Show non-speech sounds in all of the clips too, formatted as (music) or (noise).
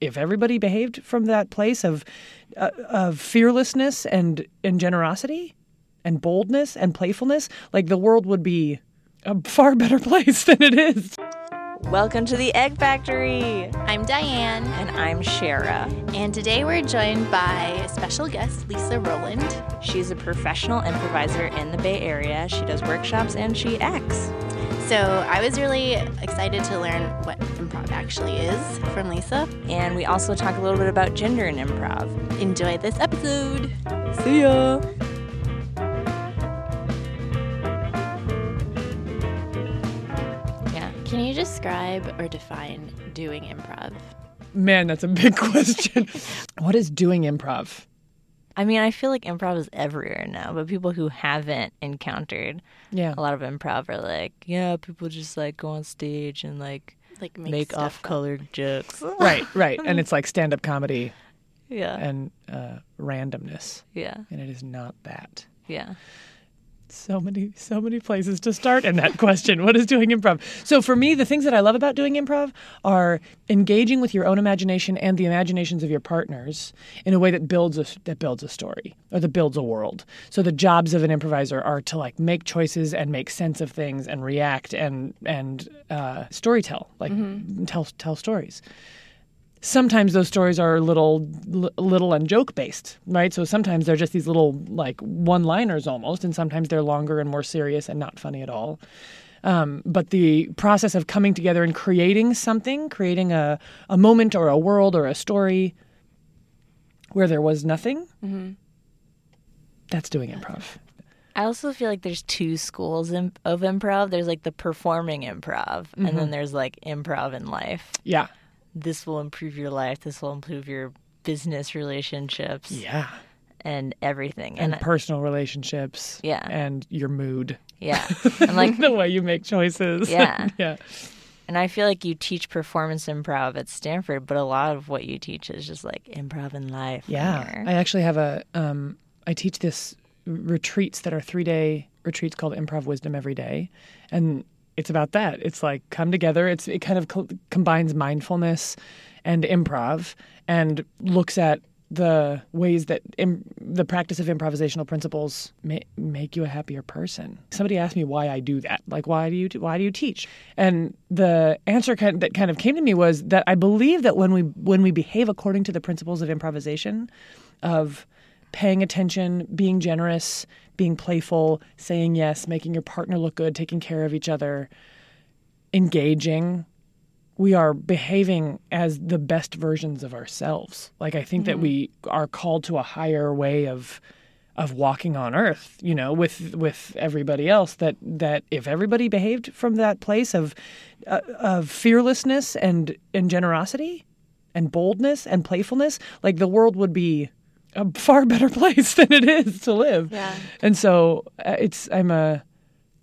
if everybody behaved from that place of uh, of fearlessness and and generosity and boldness and playfulness, like the world would be a far better (laughs) place than it is. Welcome to the Egg Factory. I'm Diane. And I'm Shara. And today we're joined by a special guest Lisa Rowland. She's a professional improviser in the Bay Area. She does workshops and she acts. So I was really excited to learn what improv actually is from Lisa. And we also talk a little bit about gender in improv. Enjoy this episode. See ya. Yeah. Can you describe or define doing improv? Man, that's a big (laughs) question. what is doing improv? I mean, I feel like improv is everywhere now, but people who haven't encountered Yeah. a lot of improv are like, yeah, people just like go on stage and like Like make, stuff off color jokes. (laughs) Right, right. And (laughs) it's like stand up comedy Yeah. and uh, randomness. Yeah. And it is not that. Yeah. So many, so many places to start in that (laughs) question. What is doing improv? So for me, the things that I love about doing improv are engaging with your own imagination and the imaginations of your partners in a way that builds a that builds a story or that builds a world. So the jobs of an improviser are to like make choices and make sense of things and react and and uh, storytell, like tell tell stories sometimes those stories are a little little and joke based right? So sometimes they're just these little like one liners almost and sometimes they're longer and more serious and not funny at all. Um, but the process of coming together and creating something creating a, a moment or a world or a story where there was nothing that's doing improv. I also feel like there's two schools of improv. There's like the performing improv, and then there's like improv in life. yeah This will improve your life. This will improve your business relationships yeah and everything. and And, personal relationships Yeah. and your mood yeah, (laughs) and like the way you make choices Yeah. (laughs) yeah And I feel like you teach performance improv at Stanford, but a lot of what you teach is just like improv in life. Yeah, here. I actually have a. Um, I teach this retreats that are three day retreats called Improv Wisdom every day, and it's about that. It's like come together. It's it kind of co- combines mindfulness and improv and looks at the ways that Im- the practice of improvisational principles ma- make you a happier person. Somebody asked me why I do that. Like why do you why do you teach? And the answer kind that kind of came to me was that I believe that when we when we behave according to the principles of improvisation of paying attention, being generous, being playful, saying yes, making your partner look good, taking care of each other, engaging, we are behaving as the best versions of ourselves. Like I think that we are called to a higher way of of walking on earth, you know, with with everybody else that that if everybody behaved from that place of uh, of fearlessness and and generosity and boldness and playfulness, like the world would be a far better (laughs) place than it is to live. Yeah. And so uh, it's I'm a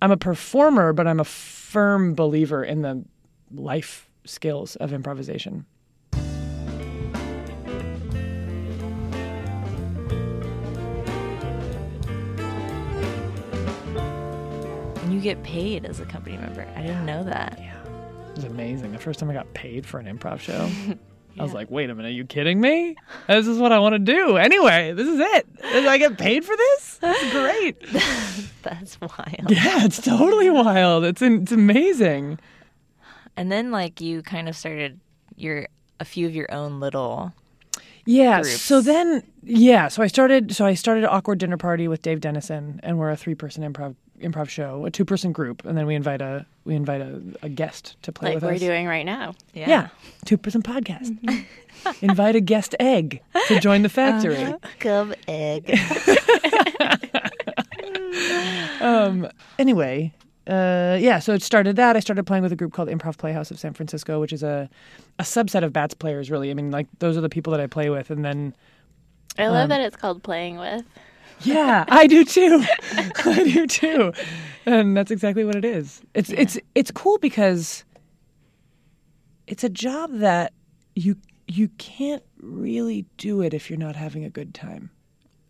I'm a performer, but I'm a firm believer in the life skills of improvisation. And you get paid as a company member. I didn't know that. Yeah. It was amazing. The first time I got paid for an improv show, (laughs) I was like, wait a minute, are you kidding me? This is what I want to do. Anyway, this is it. I get paid for this? That's great. (laughs) That's wild. yeah, it's totally wild. It's, it's amazing. And then like you kind of started your a few of your own little Yeah. groups. So then, yeah. So I started. So I started awkward dinner party with Dave Dennison, and we're a three-person improv improv show, a two-person group, and then we invite a we invite a, a guest to play with. Like with we're us. doing right now. yeah. yeah, two-person podcast. (laughs) invite a guest egg to join the factory. (laughs) Come egg. (laughs) Um. Anyway. Uh, yeah, so it started that. I started playing with a group called Improv Playhouse of San Francisco, which is a, a subset of BATS players, really. I mean, like, those are the people that I play with. And then I love Um, that it's called playing with. Yeah, I do too. (laughs) I do too. And that's exactly what it is. It's it's it's cool because it's a job that you you can't really do it if you're not having a good time.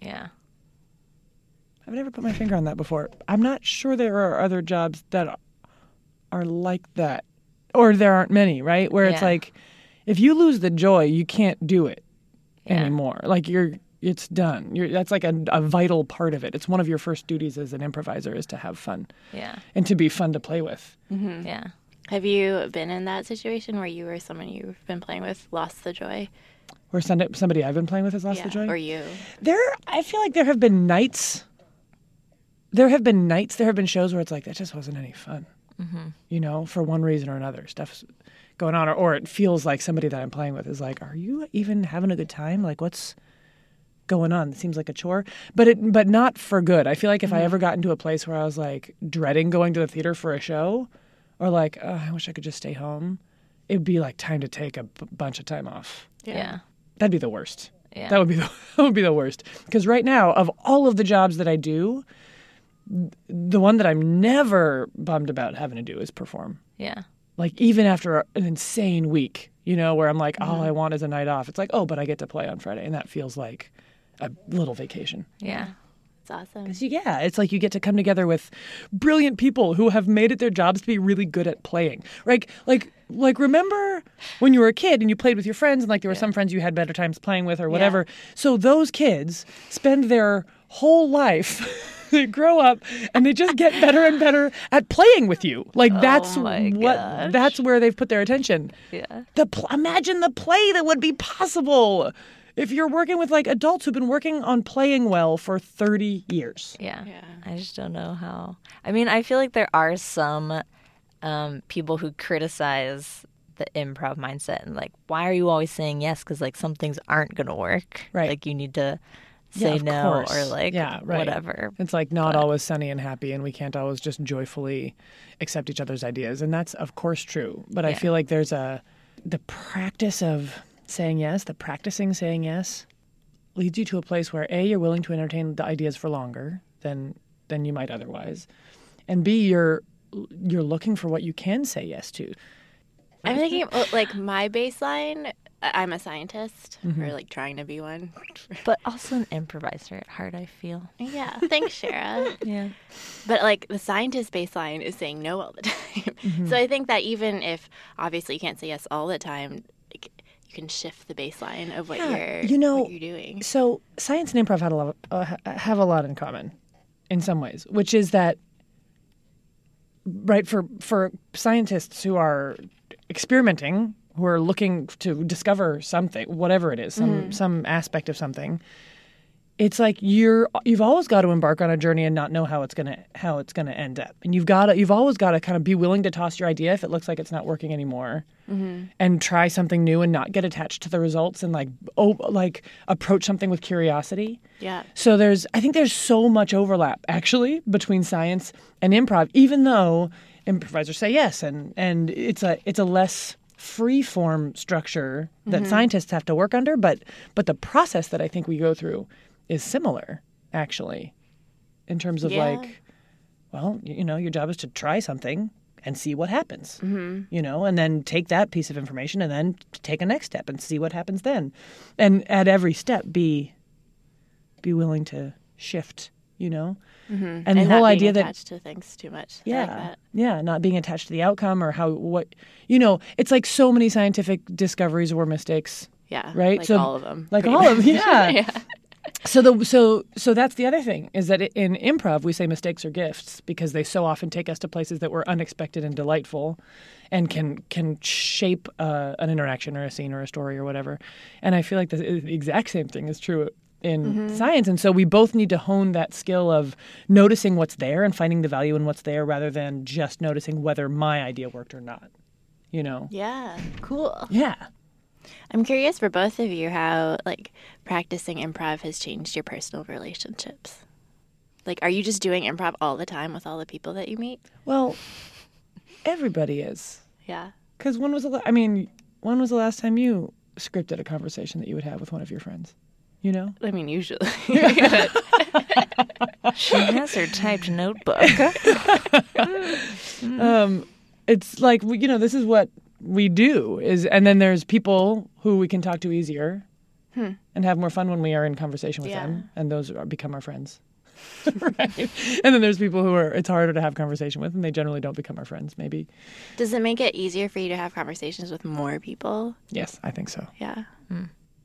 yeah. I've never put my finger on that before. I'm not sure there are other jobs that are like that. Or there aren't many, right? Where it's like If you lose the joy, you can't do it Yeah. anymore. Like you're it's done. You're, that's like a, a vital part of it. It's one of your first duties as an improviser is to have fun Yeah. and to be fun to play with. Mm-hmm. Yeah. Have you been in that situation where you or someone you've been playing with lost the joy? Or somebody, somebody I've been playing with has lost the joy. Or you? There, I feel like there have been nights. There have been nights. There have been shows where it's like that just wasn't any fun. Mm-hmm. You know, for one reason or another, stuff's going on, or, or it feels like somebody that I'm playing with is like, "Are you even having a good time? Like, what's going on? It seems like a chore." But it, but not for good. I feel like if I ever got into a place where I was like dreading going to the theater for a show, or like, oh, I wish I could just stay home, it'd be like time to take a b- bunch of time off. Yeah. That'd be the worst. Yeah. That would be the (laughs) that would be the worst. Because right now, of all of the jobs that I do, the one that I'm never bummed about having to do is perform. Yeah. Like even after an insane week, you know, where I'm like, Mm-hmm. all I want is a night off. It's like, oh, but I get to play on Friday, and that feels like a little vacation. Yeah. It's awesome. 'Cause you- Yeah, it's like you get to come together with brilliant people who have made it their jobs to be really good at playing. Right? Like like remember when you were a kid and you played with your friends and like there were some friends you had better times playing with or whatever. So those kids spend their whole life (laughs) they grow up and they just get better and better at playing with you. Like oh that's my what gosh. that's where they've put their attention. Yeah. The pl- imagine the play that would be possible if you're working with like adults who've been working on playing well for 30 years. Yeah. Yeah. I just don't know how. I mean, I feel like there are some um, people who criticize the improv mindset and like, why are you always saying yes? Because like some things aren't going to work. Right. Like you need to say of no course. or like Yeah, right. whatever. It's like not always sunny and happy, and we can't always just joyfully accept each other's ideas. And that's, of course, true. But I feel like there's a, the practice of saying yes, the practicing saying yes, leads you to a place where A, you're willing to entertain the ideas for longer than, than you might otherwise. And B, you're, you're looking for what you can say yes to. I'm thinking like my baseline. I- I'm a scientist, Mm-hmm. or like trying to be one. (laughs) But also an improviser at heart, I feel. yeah, thanks, Shara. (laughs) Yeah. But like the scientist baseline is saying no all the (laughs) time. Mm-hmm. So I think that even if obviously you can't say yes all the time, like, you can shift the baseline of what Yeah, you're you know, what you're doing. So science and improv had a lot, uh, have a lot in common, in some ways, which is that, right for for scientists who are experimenting, who are looking to discover something, whatever it is, some some aspect of something. It's like you're you've always got to embark on a journey and not know how it's gonna how it's gonna end up, and you've got to you've always got to kind of be willing to toss your idea if it looks like it's not working anymore, mm-hmm. and try something new and not get attached to the results and like oh like approach something with curiosity. Yeah. So there's I think there's so much overlap actually between science and improv, even though improvisers say yes and and it's a it's a less free form structure that mm-hmm. scientists have to work under, but but the process that I think we go through is similar actually in terms of Yeah. like well, you know, your job is to try something and see what happens. Mm-hmm. You know, and then take that piece of information and then take a next step and see what happens then. And at every step be be willing to shift, you know? Mm-hmm. And, the and whole not being idea that attached to things too much. Yeah, like yeah, not being attached to the outcome or how what you know, it's like so many scientific discoveries were mistakes. Yeah. Right? Like So- all of them. like all of- much. yeah. (laughs) yeah. So the so so that's the other thing is that in improv we say mistakes are gifts because they so often take us to places that were unexpected and delightful, and can can shape uh, an interaction or a scene or a story or whatever. And I feel like the, the exact same thing is true in science. And so we both need to hone that skill of noticing what's there and finding the value in what's there rather than just noticing whether my idea worked or not. You know? Yeah. Cool. Yeah. I'm curious for both of you how like practicing improv has changed your personal relationships. Like, are you just doing improv all the time with all the people that you meet? Well, everybody is. Yeah. Because when was the? La- I mean, when was the last time you scripted a conversation that you would have with one of your friends? You know. I mean, usually. (laughs) She has her typed notebook. (laughs) Um, it's like you know, this is what we do. Is and then there's people who we can talk to easier and have more fun when we are in conversation with Yeah. them, and those are, become our friends. (laughs) right? And then there's people who are it's harder to have conversation with, and they generally don't become our friends. Maybe. Does it make it easier for you to have conversations with more people? Yes, I think so. Yeah.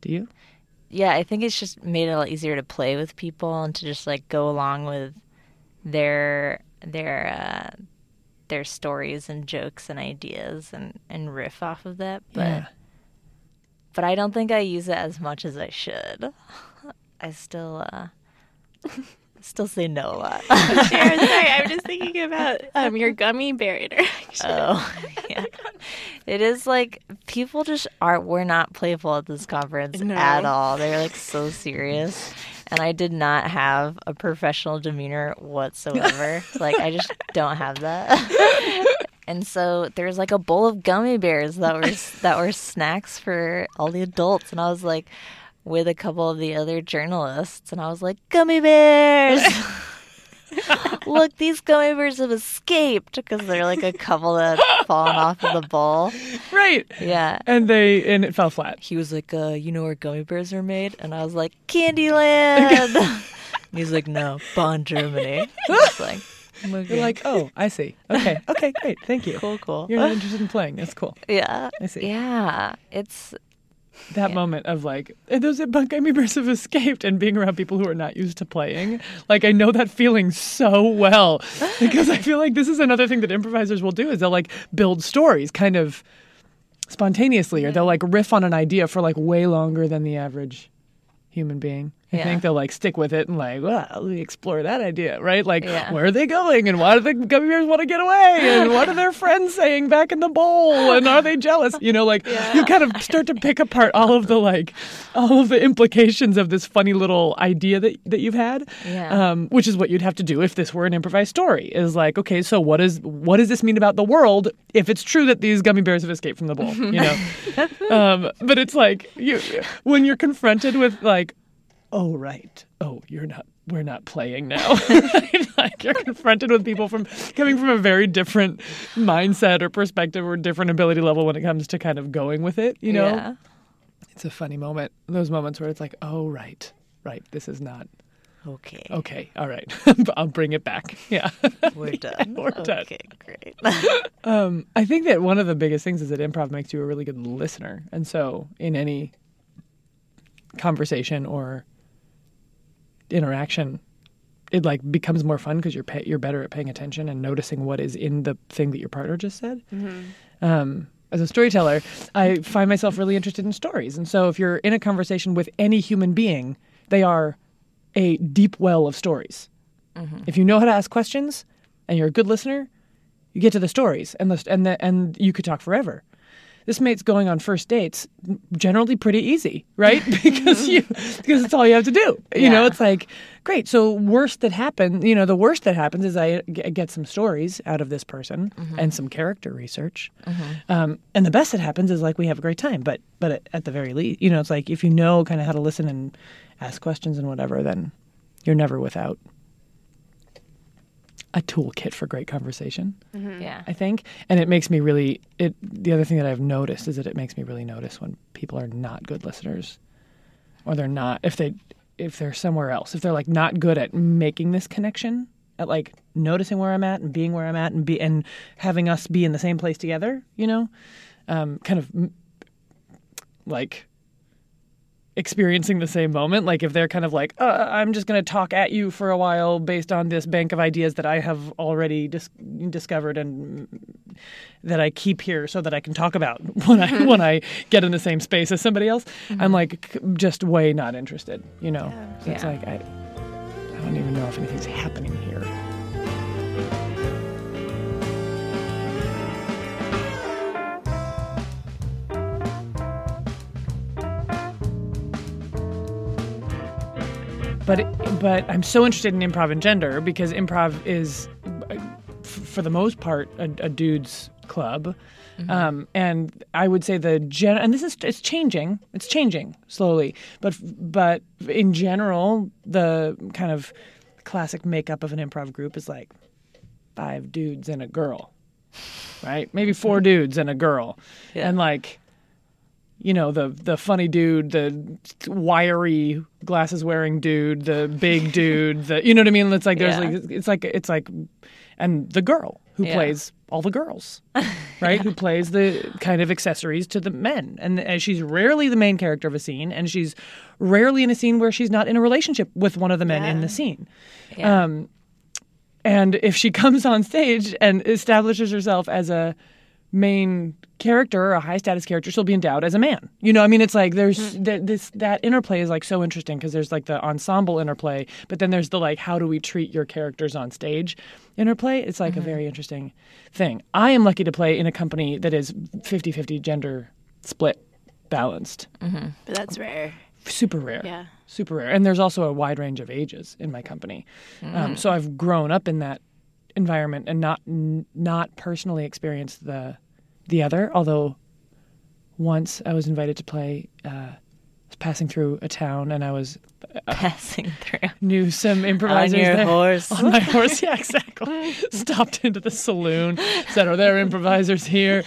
Do you? Yeah, I think it's just made it a lot easier to play with people and to just like go along with their their uh, their stories and jokes and ideas and and riff off of that. But yeah. but I don't think I use it as much as I should. (laughs) I still uh (laughs) still say no a lot. (laughs) Sharon, sorry, I'm just thinking about um, your gummy bear interaction. oh, yeah. It is like people just are were not playful at this conference No. at all. They're like so serious. And I did not have a professional demeanor whatsoever. (laughs) like I just don't have that. (laughs) and so there's like a bowl of gummy bears that were that were snacks for all the adults and I was like with a couple of the other journalists and I was like gummy bears. (laughs) Look, these gummy bears have escaped because they're like a couple that had fallen off of the bowl. Right. Yeah. And they and it fell flat. He was like, uh, you know where gummy bears are made? And I was like, Candyland. (laughs) and he's like, no, Bonn, Germany. I (laughs) like. You're like, oh, I see. Okay, okay, great, thank you. cool, cool. You're not interested in playing. That's cool. yeah. I see. Yeah. It's, That Yeah. moment of like, "Eh, those gummy bears have escaped and being around people who are not used to playing. Like, I know that feeling so well (laughs) because I feel like this is another thing that improvisers will do is they'll like build stories kind of spontaneously or they'll like riff on an idea for like way longer than the average human being. I Yeah. think they'll like stick with it and like, well, let me explore that idea, right? Like, Yeah. where are they going and why do the gummy bears want to get away and what are their (laughs) friends saying back in the bowl and are they jealous? You know, like you kind of start to pick apart all of the like, all of the implications of this funny little idea that that you've had. Yeah. Um, which is what you'd have to do if this were an improvised story. Is like, okay, so what is what does this mean about the world if it's true that these gummy bears have escaped from the bowl? You know. (laughs) um, but it's like you when you're confronted with like oh right oh you're not we're not playing now (laughs) like you're confronted with people from coming from a very different mindset or perspective or different ability level when it comes to kind of going with it you know yeah. it's a funny moment those moments where it's like oh right right this is not Okay. okay all right (laughs) i'll bring it back yeah (laughs) We're done. we're done. Okay, great. Um, I think that one of the biggest things is that improv makes you a really good listener, and so in any conversation or interaction, it like becomes more fun because you're pay- you're better at paying attention and noticing what is in the thing that your partner just said. Um, as a storyteller, I find myself really interested in stories, and so if you're in a conversation with any human being, they are a deep well of stories. If you know how to ask questions and you're a good listener, you get to the stories and the, and the, and you could talk forever. This makes going on first dates generally pretty easy, right? (laughs) because you because it's all you have to do. You know, it's like great. So worst that happens, you know, the worst that happens is I get some stories out of this person and some character research. Um, and the best that happens is like we have a great time. But but at, at the very least, you know, it's like if you know kind of how to listen and ask questions and whatever, then you're never without a toolkit for great conversation. yeah. I think, and it makes me really. It the other thing that I've noticed is that it makes me really notice when people are not good listeners, or they're not if they if they're somewhere else if they're like not good at making this connection at like noticing where I'm at and being where I'm at and be and having us be in the same place together. You know, um, kind of like experiencing the same moment. Like if they're kind of like, uh, I'm just going to talk at you for a while based on this bank of ideas that I have already dis- discovered and that I keep here so that I can talk about (laughs) when I when I get in the same space as somebody else. I'm like just way not interested. You know, So it's Yeah. like I I don't even know if anything's happening here. But but I'm so interested in improv and gender because improv is, f- for the most part, a, a dude's club, um, and I would say the gen and this is it's changing. It's changing slowly, but but in general, the kind of classic makeup of an improv group is like five dudes and a girl, right? Maybe four (laughs) dudes and a girl, Yeah. and like you know the the funny dude, the wiry glasses wearing dude, the big (laughs) dude, the you know what I mean? It's like there's Yeah. like it's like it's like and the girl who Yeah. plays all the girls, (laughs) right? Who plays the kind of accessories to the men, and, and she's rarely the main character of a scene, and she's rarely in a scene where she's not in a relationship with one of the men in the scene. Yeah. Um, and if she (laughs) comes on stage and establishes herself as a main character a high status character, she'll be endowed as a man. You know, I mean, it's like there's mm. th- this that interplay is like so interesting because there's like the ensemble interplay, but then there's the like how do we treat your characters on stage interplay. It's like a mm-hmm. very interesting thing. I am lucky to play in a company that is 50-50 gender split balanced. Mm-hmm. But that's rare. Super rare Yeah. super rare. And there's also a wide range of ages in my company. Um, mm. so I've grown up in that environment and not n- not personally experienced the the other. Although once I was invited to play, uh, passing through a town and I was Passing through. knew some improvisers on your there. horse. on my horse. Yeah, exactly. (laughs) Stopped into the saloon, said, "Are there improvisers here?"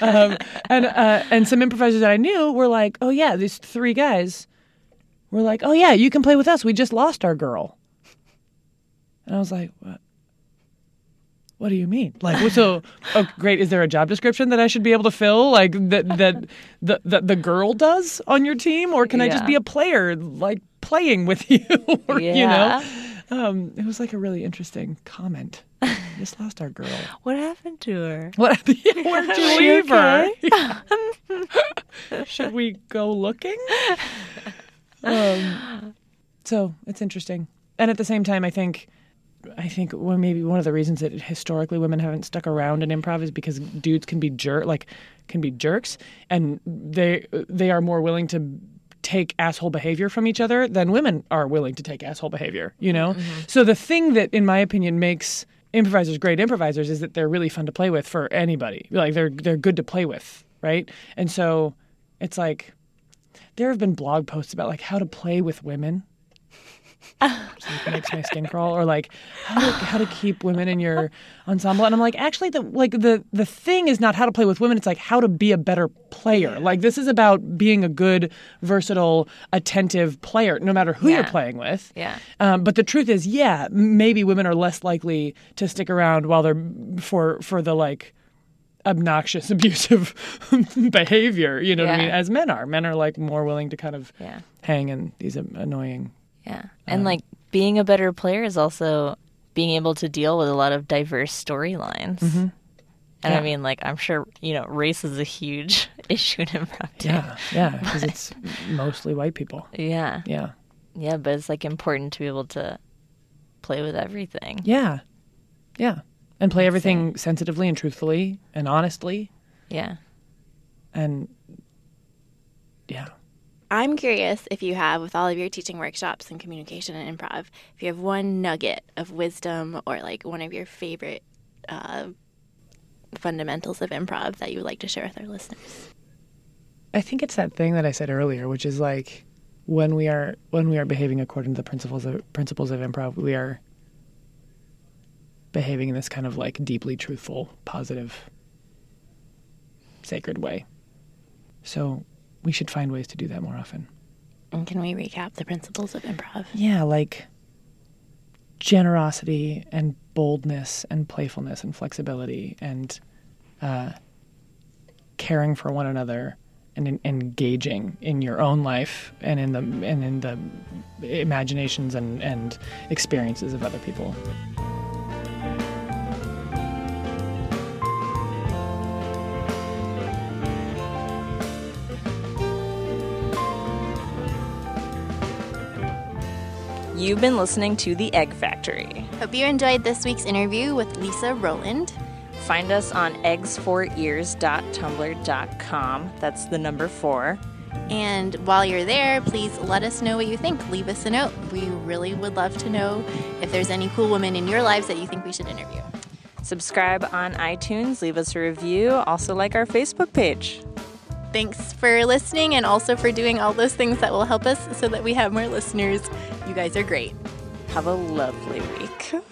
Um, and uh, and some improvisers that I knew were like, "Oh yeah, these three guys were like, oh yeah, you can play with us. We just lost our girl." And I was like, "What?" What do you mean? Like, so (laughs) oh, great. Is there a job description that I should be able to fill, like that that (laughs) the the, the girl does on your team, or can I just be a player, like playing with (laughs) you, or you know? Yeah. Um, it was like a really interesting comment. We Just lost our girl. What happened to her? What? Are you leave her? Should we go looking? Um, so it's interesting, and at the same time, I think, I think well, maybe one of the reasons that historically women haven't stuck around in improv is because dudes can be jerk, like can be jerks, and they they are more willing to take asshole behavior from each other than women are willing to take asshole behavior. You know, mm-hmm. so the thing that, in my opinion, makes improvisers great improvisers is that they're really fun to play with for anybody. Like they're they're good to play with, right? And so it's like there have been blog posts about like how to play with women. (laughs) Makes my skin crawl, or like how to, how to keep women in your ensemble. And I'm like, actually, the like the the thing is not how to play with women. It's like how to be a better player. Like this is about being a good, versatile, attentive player, no matter who you're playing with. Yeah. Um, but the truth is, yeah, maybe women are less likely to stick around while they're for for the like obnoxious, (laughs) abusive (laughs) behavior. You know what I mean? As men are, men are like more willing to kind of Yeah. hang in these annoying. Yeah. And like being a better player is also being able to deal with a lot of diverse storylines. And Mm-hmm. Yeah. I mean, like, I'm sure, you know, race is a huge (laughs) issue in improv. Yeah, yeah, because it's mostly white people. Yeah. Yeah, Yeah. But it's like important to be able to play with everything. yeah, yeah, and play everything sensitively and truthfully and honestly, Yeah. and yeah. I'm curious if you have, with all of your teaching workshops and communication and improv, if you have one nugget of wisdom or like one of your favorite uh, fundamentals of improv that you would like to share with our listeners. I think it's that thing that I said earlier, which is like when we are when we are behaving according to the principles of principles of improv, we are behaving in this kind of like deeply truthful, positive, sacred way. So we should find ways to do that more often. And can we recap the principles of improv? Yeah, like generosity and boldness and playfulness and flexibility and uh, caring for one another and en- engaging in your own life and in the and in the imaginations and, and experiences of other people. You've been listening to The Egg Factory. Hope you enjoyed this week's interview with Lisa Rowland. Find us on eggsforears.tumblr.com. That's the number four. And while you're there, please let us know what you think. Leave us a note. We really would love to know if there's any cool women in your lives that you think we should interview. Subscribe on iTunes, leave us a review, also like our Facebook page. Thanks for listening and also for doing all those things that will help us so that we have more listeners. You guys are great. Have a lovely week. (laughs)